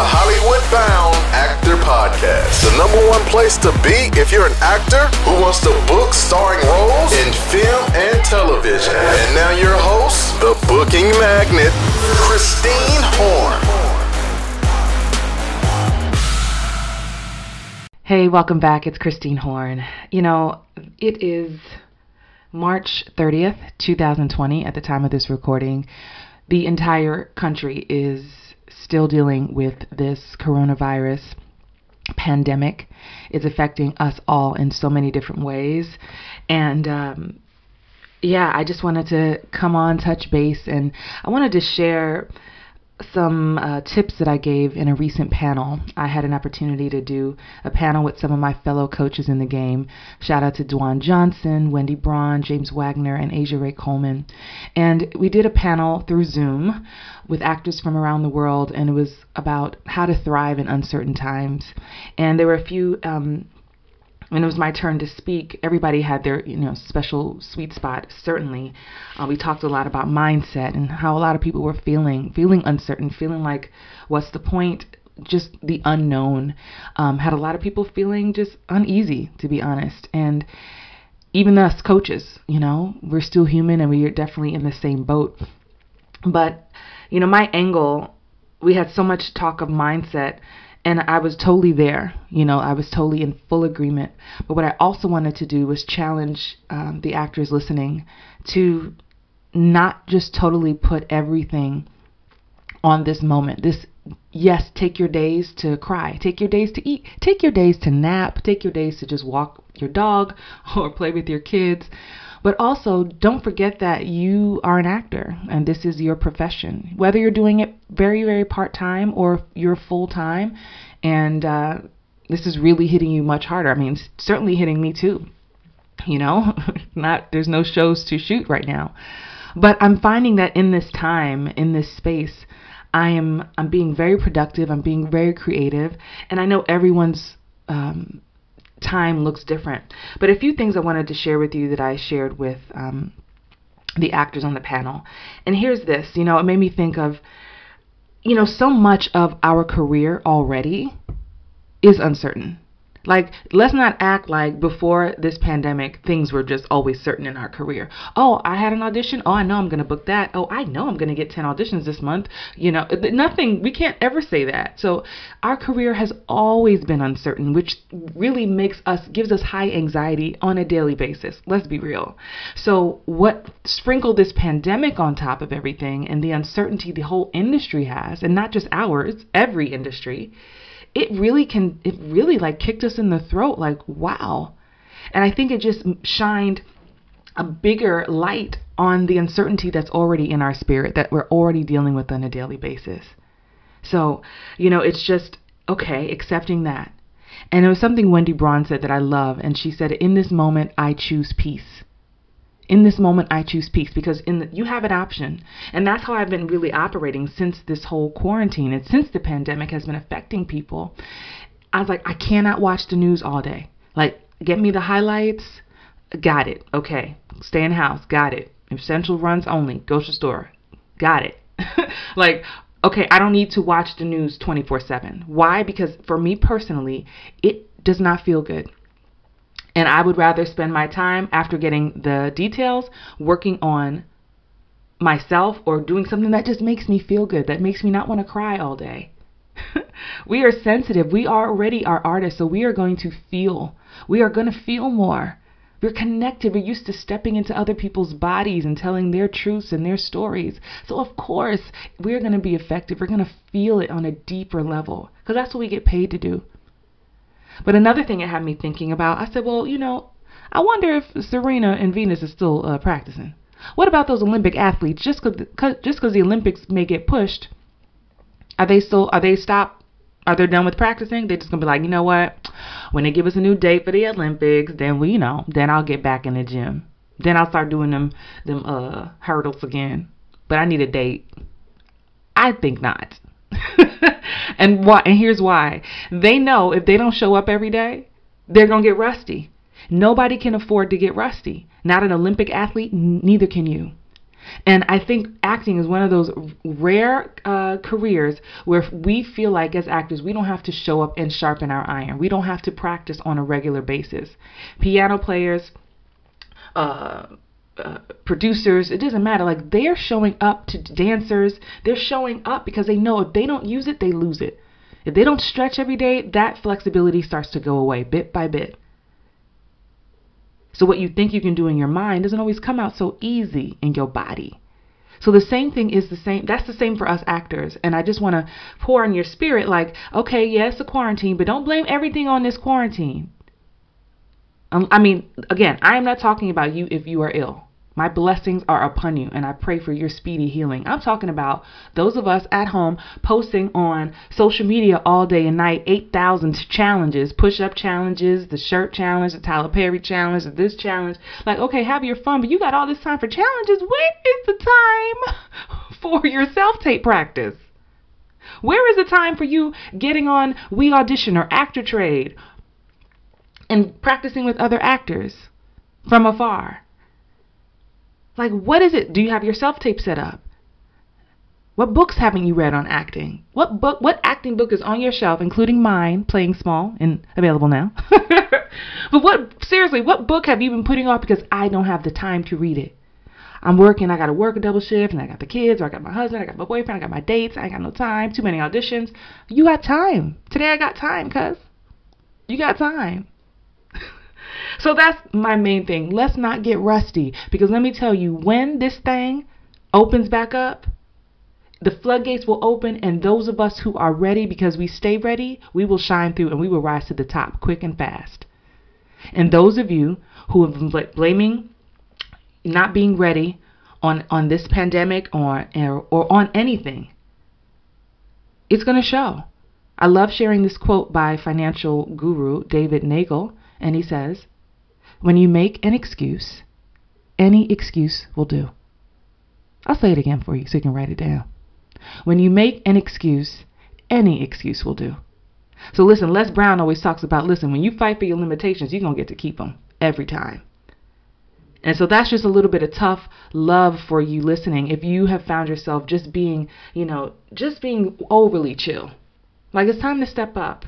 the Hollywood Bound Actor Podcast, the number one place to be if you're an actor who wants to book starring roles in film and television. And now your host, the booking magnet, Christine Horn. Hey, welcome back. It's Christine Horn. You know, it is March 30th, 2020, at the time of this recording. The entire country is still dealing with this coronavirus pandemic. It's affecting us all in so many different ways. And, um, yeah, I just wanted to come on, touch base, and I wanted to share some uh, tips that I gave in a recent panel. I had an opportunity to do a panel with some of my fellow coaches in the game. Shout out to Dwan Johnson, Wendy Braun, James Wagner, and Asia Ray Coleman. And we did a panel through Zoom with actors from around the world, and it was about how to thrive in uncertain times. And there were a few um, when it was my turn to speak, everybody had their you know special sweet spot. Certainly, uh, we talked a lot about mindset and how a lot of people were feeling, feeling uncertain, feeling like, what's the point? Just the unknown. Um, had a lot of people feeling just uneasy, to be honest, and even us coaches, you know, we're still human and we are definitely in the same boat. But you know, my angle, we had so much talk of mindset and I was totally there. You know, I was totally in full agreement. But what I also wanted to do was challenge um, the actors listening to not just totally put everything on this moment. This, yes, take your days to cry, take your days to eat, take your days to nap, take your days to just walk your dog or play with your kids. But also, don't forget that you are an actor and this is your profession. Whether you're doing it very, very part time or you're full time, and uh, this is really hitting you much harder. I mean, certainly hitting me too. You know, not there's no shows to shoot right now, but I'm finding that in this time, in this space, I am I'm being very productive. I'm being very creative, and I know everyone's um, time looks different. But a few things I wanted to share with you that I shared with um, the actors on the panel. And here's this you know, it made me think of, you know, so much of our career already is uncertain. Like, let's not act like before this pandemic, things were just always certain in our career. Oh, I had an audition. Oh, I know I'm going to book that. Oh, I know I'm going to get 10 auditions this month. You know, nothing, we can't ever say that. So, our career has always been uncertain, which really makes us, gives us high anxiety on a daily basis. Let's be real. So, what sprinkled this pandemic on top of everything and the uncertainty the whole industry has, and not just ours, every industry it really can it really like kicked us in the throat like wow. And i think it just shined a bigger light on the uncertainty that's already in our spirit that we're already dealing with on a daily basis. So you know it's just okay accepting that. And it was something wendy braun said that i love and she said in this moment i choose peace in this moment I choose peace because in the, you have an option. And that's how I've been really operating since this whole quarantine and since the pandemic has been affecting people. I was like, I cannot watch the news all day. Like, get me the highlights. Got it. Okay. Stay in house. Got it. Essential runs only. Go Grocery store. Got it. like, okay, I don't need to watch the news 24 7. Why? Because for me personally, it does not feel good. And I would rather spend my time after getting the details working on myself or doing something that just makes me feel good, that makes me not want to cry all day. we are sensitive. We are already our artists, so we are going to feel. We are going to feel more. We're connected. We're used to stepping into other people's bodies and telling their truths and their stories. So, of course, we're going to be effective. We're going to feel it on a deeper level because that's what we get paid to do. But another thing it had me thinking about, I said, well, you know, I wonder if Serena and Venus is still uh, practicing. What about those Olympic athletes? Just because just because the Olympics may get pushed, are they still are they stopped? Are they done with practicing? They're just gonna be like, you know what? When they give us a new date for the Olympics, then we, you know, then I'll get back in the gym. Then I'll start doing them them uh hurdles again. But I need a date. I think not. And why and here's why. They know if they don't show up every day, they're going to get rusty. Nobody can afford to get rusty. Not an Olympic athlete, neither can you. And I think acting is one of those rare uh, careers where we feel like as actors we don't have to show up and sharpen our iron. We don't have to practice on a regular basis. Piano players, uh, uh, producers, it doesn't matter. Like they're showing up to dancers, they're showing up because they know if they don't use it, they lose it. If they don't stretch every day, that flexibility starts to go away bit by bit. So what you think you can do in your mind doesn't always come out so easy in your body. So the same thing is the same. That's the same for us actors. And I just want to pour in your spirit like, okay, yes, yeah, a quarantine, but don't blame everything on this quarantine. Um, I mean, again, I am not talking about you if you are ill. My blessings are upon you, and I pray for your speedy healing. I'm talking about those of us at home posting on social media all day and night 8,000 challenges, push up challenges, the shirt challenge, the Tyler Perry challenge, this challenge. Like, okay, have your fun, but you got all this time for challenges. Where is the time for your self tape practice? Where is the time for you getting on We Audition or Actor Trade and practicing with other actors from afar? Like, what is it? Do you have your self tape set up? What books haven't you read on acting? What book, what acting book is on your shelf, including mine, Playing Small, and available now? but what, seriously, what book have you been putting off because I don't have the time to read it? I'm working, I gotta work a double shift, and I got the kids, or I got my husband, I got my boyfriend, I got my dates, I ain't got no time, too many auditions. You got time. Today I got time, cuz. You got time. So that's my main thing. Let's not get rusty because let me tell you, when this thing opens back up, the floodgates will open, and those of us who are ready because we stay ready, we will shine through and we will rise to the top quick and fast. And those of you who have been blaming not being ready on, on this pandemic or, or on anything, it's going to show. I love sharing this quote by financial guru David Nagel, and he says, when you make an excuse, any excuse will do. I'll say it again for you so you can write it down. When you make an excuse, any excuse will do. So listen, Les Brown always talks about listen, when you fight for your limitations, you're going to get to keep them every time. And so that's just a little bit of tough love for you listening if you have found yourself just being, you know, just being overly chill. Like it's time to step up.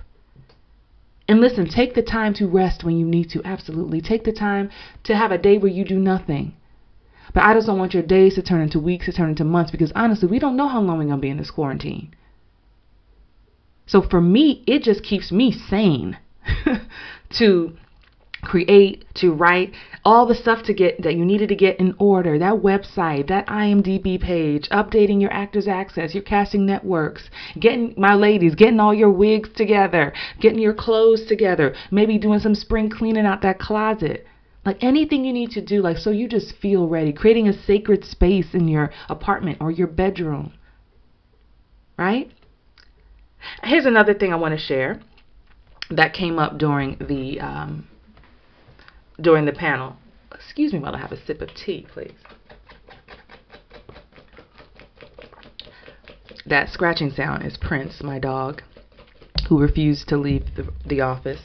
And listen, take the time to rest when you need to. Absolutely. Take the time to have a day where you do nothing. But I just don't want your days to turn into weeks, to turn into months, because honestly, we don't know how long we're going to be in this quarantine. So for me, it just keeps me sane to create, to write, all the stuff to get that you needed to get in order, that website, that IMDb page, updating your actors access, your casting networks, getting my ladies, getting all your wigs together, getting your clothes together, maybe doing some spring cleaning out that closet. Like anything you need to do, like so you just feel ready, creating a sacred space in your apartment or your bedroom. Right? Here's another thing I want to share that came up during the um, during the panel. Excuse me while I have a sip of tea, please. That scratching sound is Prince, my dog, who refused to leave the, the office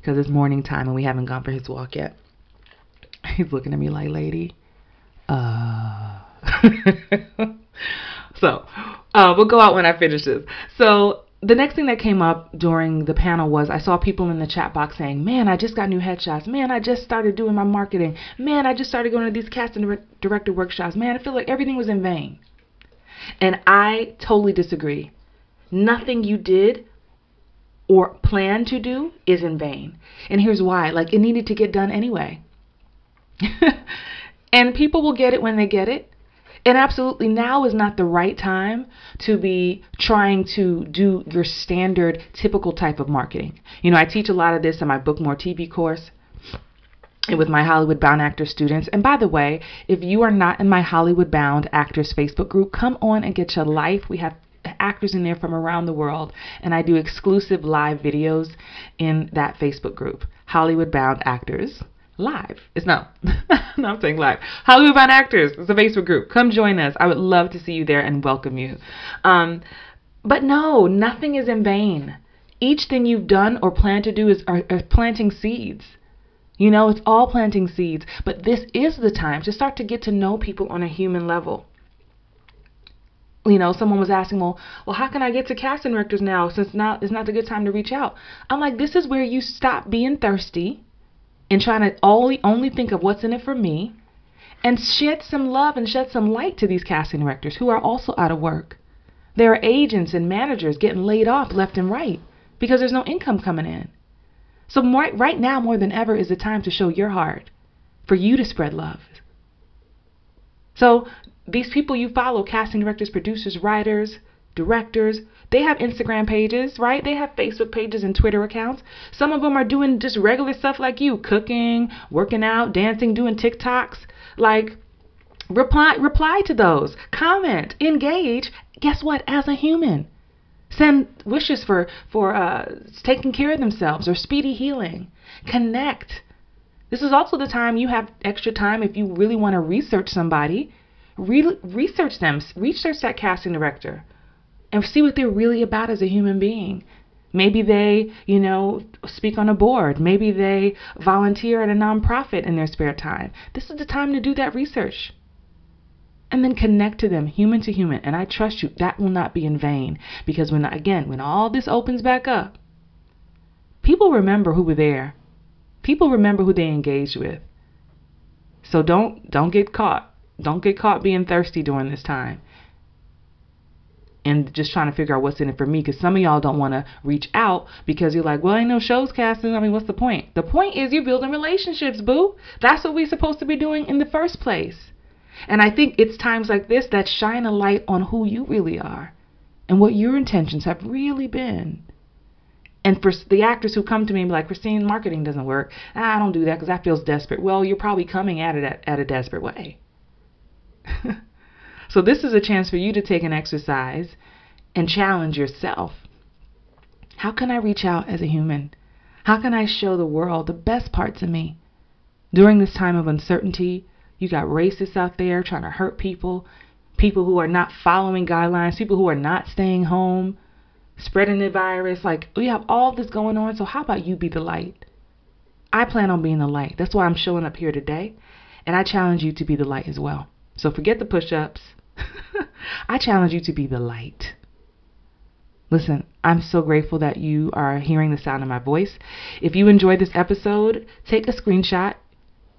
because it's morning time and we haven't gone for his walk yet. He's looking at me like, lady, uh. so, uh, we'll go out when I finish this. So, the next thing that came up during the panel was I saw people in the chat box saying, Man, I just got new headshots. Man, I just started doing my marketing. Man, I just started going to these casting director workshops. Man, I feel like everything was in vain. And I totally disagree. Nothing you did or plan to do is in vain. And here's why like, it needed to get done anyway. and people will get it when they get it. And absolutely, now is not the right time to be trying to do your standard, typical type of marketing. You know, I teach a lot of this in my Book More TV course and with my Hollywood Bound Actor students. And by the way, if you are not in my Hollywood Bound Actors Facebook group, come on and get your life. We have actors in there from around the world, and I do exclusive live videos in that Facebook group, Hollywood Bound Actors live. It's not. no, I'm saying live. Hollywood Bound Actors. It's a Facebook group. Come join us. I would love to see you there and welcome you. Um, but no, nothing is in vain. Each thing you've done or plan to do is are, are planting seeds. You know, it's all planting seeds, but this is the time to start to get to know people on a human level. You know, someone was asking, well, well, how can I get to casting directors now since now is not the good time to reach out? I'm like, this is where you stop being thirsty and trying to only only think of what's in it for me and shed some love and shed some light to these casting directors who are also out of work. There are agents and managers getting laid off left and right because there's no income coming in. So more, right now, more than ever, is the time to show your heart, for you to spread love. So these people you follow, casting directors, producers, writers, directors, they have Instagram pages, right? They have Facebook pages and Twitter accounts. Some of them are doing just regular stuff like you, cooking, working out, dancing, doing TikToks. Like reply reply to those, comment, engage. Guess what? As a human, Send wishes for for uh, taking care of themselves or speedy healing. Connect. This is also the time you have extra time if you really want to research somebody. Re- research them. Research that casting director, and see what they're really about as a human being. Maybe they, you know, speak on a board. Maybe they volunteer at a nonprofit in their spare time. This is the time to do that research and then connect to them human to human. And I trust you, that will not be in vain. Because when, again, when all this opens back up, people remember who were there. People remember who they engaged with. So don't don't get caught. Don't get caught being thirsty during this time. And just trying to figure out what's in it for me because some of y'all don't want to reach out because you're like, well, ain't no shows casting. I mean, what's the point? The point is you're building relationships, boo. That's what we're supposed to be doing in the first place. And I think it's times like this that shine a light on who you really are and what your intentions have really been. And for the actors who come to me and be like, Christine, marketing doesn't work. Ah, I don't do that because that feels desperate. Well, you're probably coming at it at, at a desperate way. so this is a chance for you to take an exercise and challenge yourself. How can I reach out as a human? How can I show the world the best parts of me? During this time of uncertainty, you got racists out there trying to hurt people, people who are not following guidelines, people who are not staying home, spreading the virus. Like, we have all this going on, so how about you be the light? I plan on being the light. That's why I'm showing up here today. And I challenge you to be the light as well. So forget the push ups. I challenge you to be the light. Listen, I'm so grateful that you are hearing the sound of my voice. If you enjoyed this episode, take a screenshot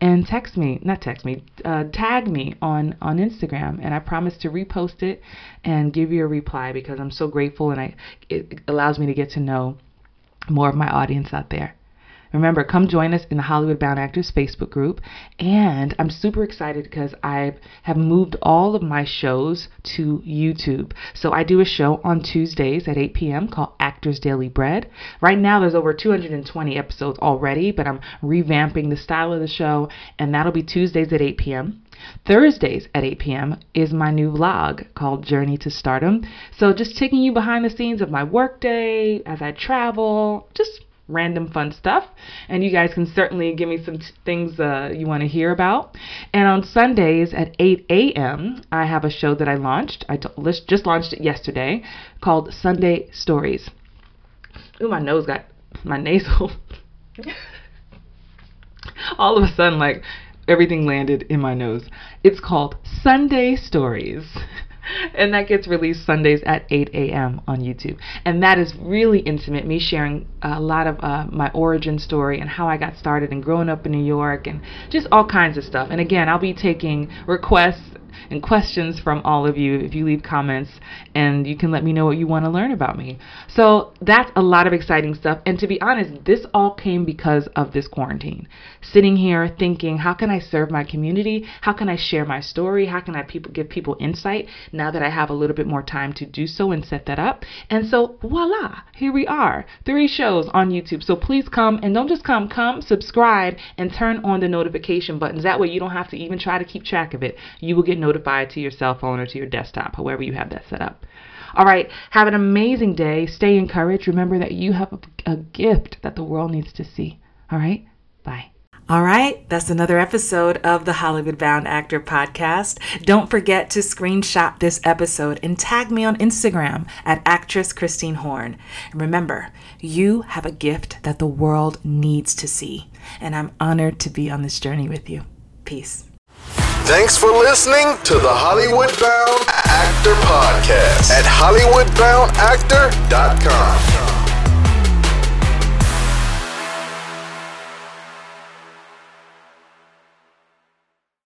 and text me, not text me, uh, tag me on on Instagram, and I promise to repost it and give you a reply because I'm so grateful, and I it allows me to get to know more of my audience out there. Remember, come join us in the Hollywood Bound Actors Facebook group. And I'm super excited because I have moved all of my shows to YouTube. So I do a show on Tuesdays at 8 p.m. called Actors Daily Bread. Right now, there's over 220 episodes already, but I'm revamping the style of the show, and that'll be Tuesdays at 8 p.m. Thursdays at 8 p.m. is my new vlog called Journey to Stardom. So just taking you behind the scenes of my workday as I travel, just random fun stuff. And you guys can certainly give me some t- things uh, you want to hear about. And on Sundays at 8 a.m., I have a show that I launched. I t- just launched it yesterday called Sunday Stories. Ooh, my nose got my nasal. All of a sudden, like everything landed in my nose. It's called Sunday Stories. and that gets released Sundays at 8 a.m. on YouTube. And that is really intimate, me sharing a lot of uh, my origin story and how I got started and growing up in New York and just all kinds of stuff. And again, I'll be taking requests and questions from all of you if you leave comments and you can let me know what you want to learn about me. So that's a lot of exciting stuff. And to be honest, this all came because of this quarantine. Sitting here thinking, how can I serve my community? How can I share my story? How can I people give people insight now that I have a little bit more time to do so and set that up? And so voila, here we are. Three shows on YouTube. So please come and don't just come, come, subscribe and turn on the notification buttons. That way you don't have to even try to keep track of it. You will get notified to your cell phone or to your desktop, however you have that set up. All right, have an amazing day. Stay encouraged. Remember that you have a, a gift that the world needs to see. All right, bye. All right, that's another episode of the Hollywood Bound Actor Podcast. Don't forget to screenshot this episode and tag me on Instagram at actress Christine Horn. And remember, you have a gift that the world needs to see, and I'm honored to be on this journey with you. Peace. Thanks for listening to the Hollywood Bound Actor Podcast at HollywoodBoundActor.com.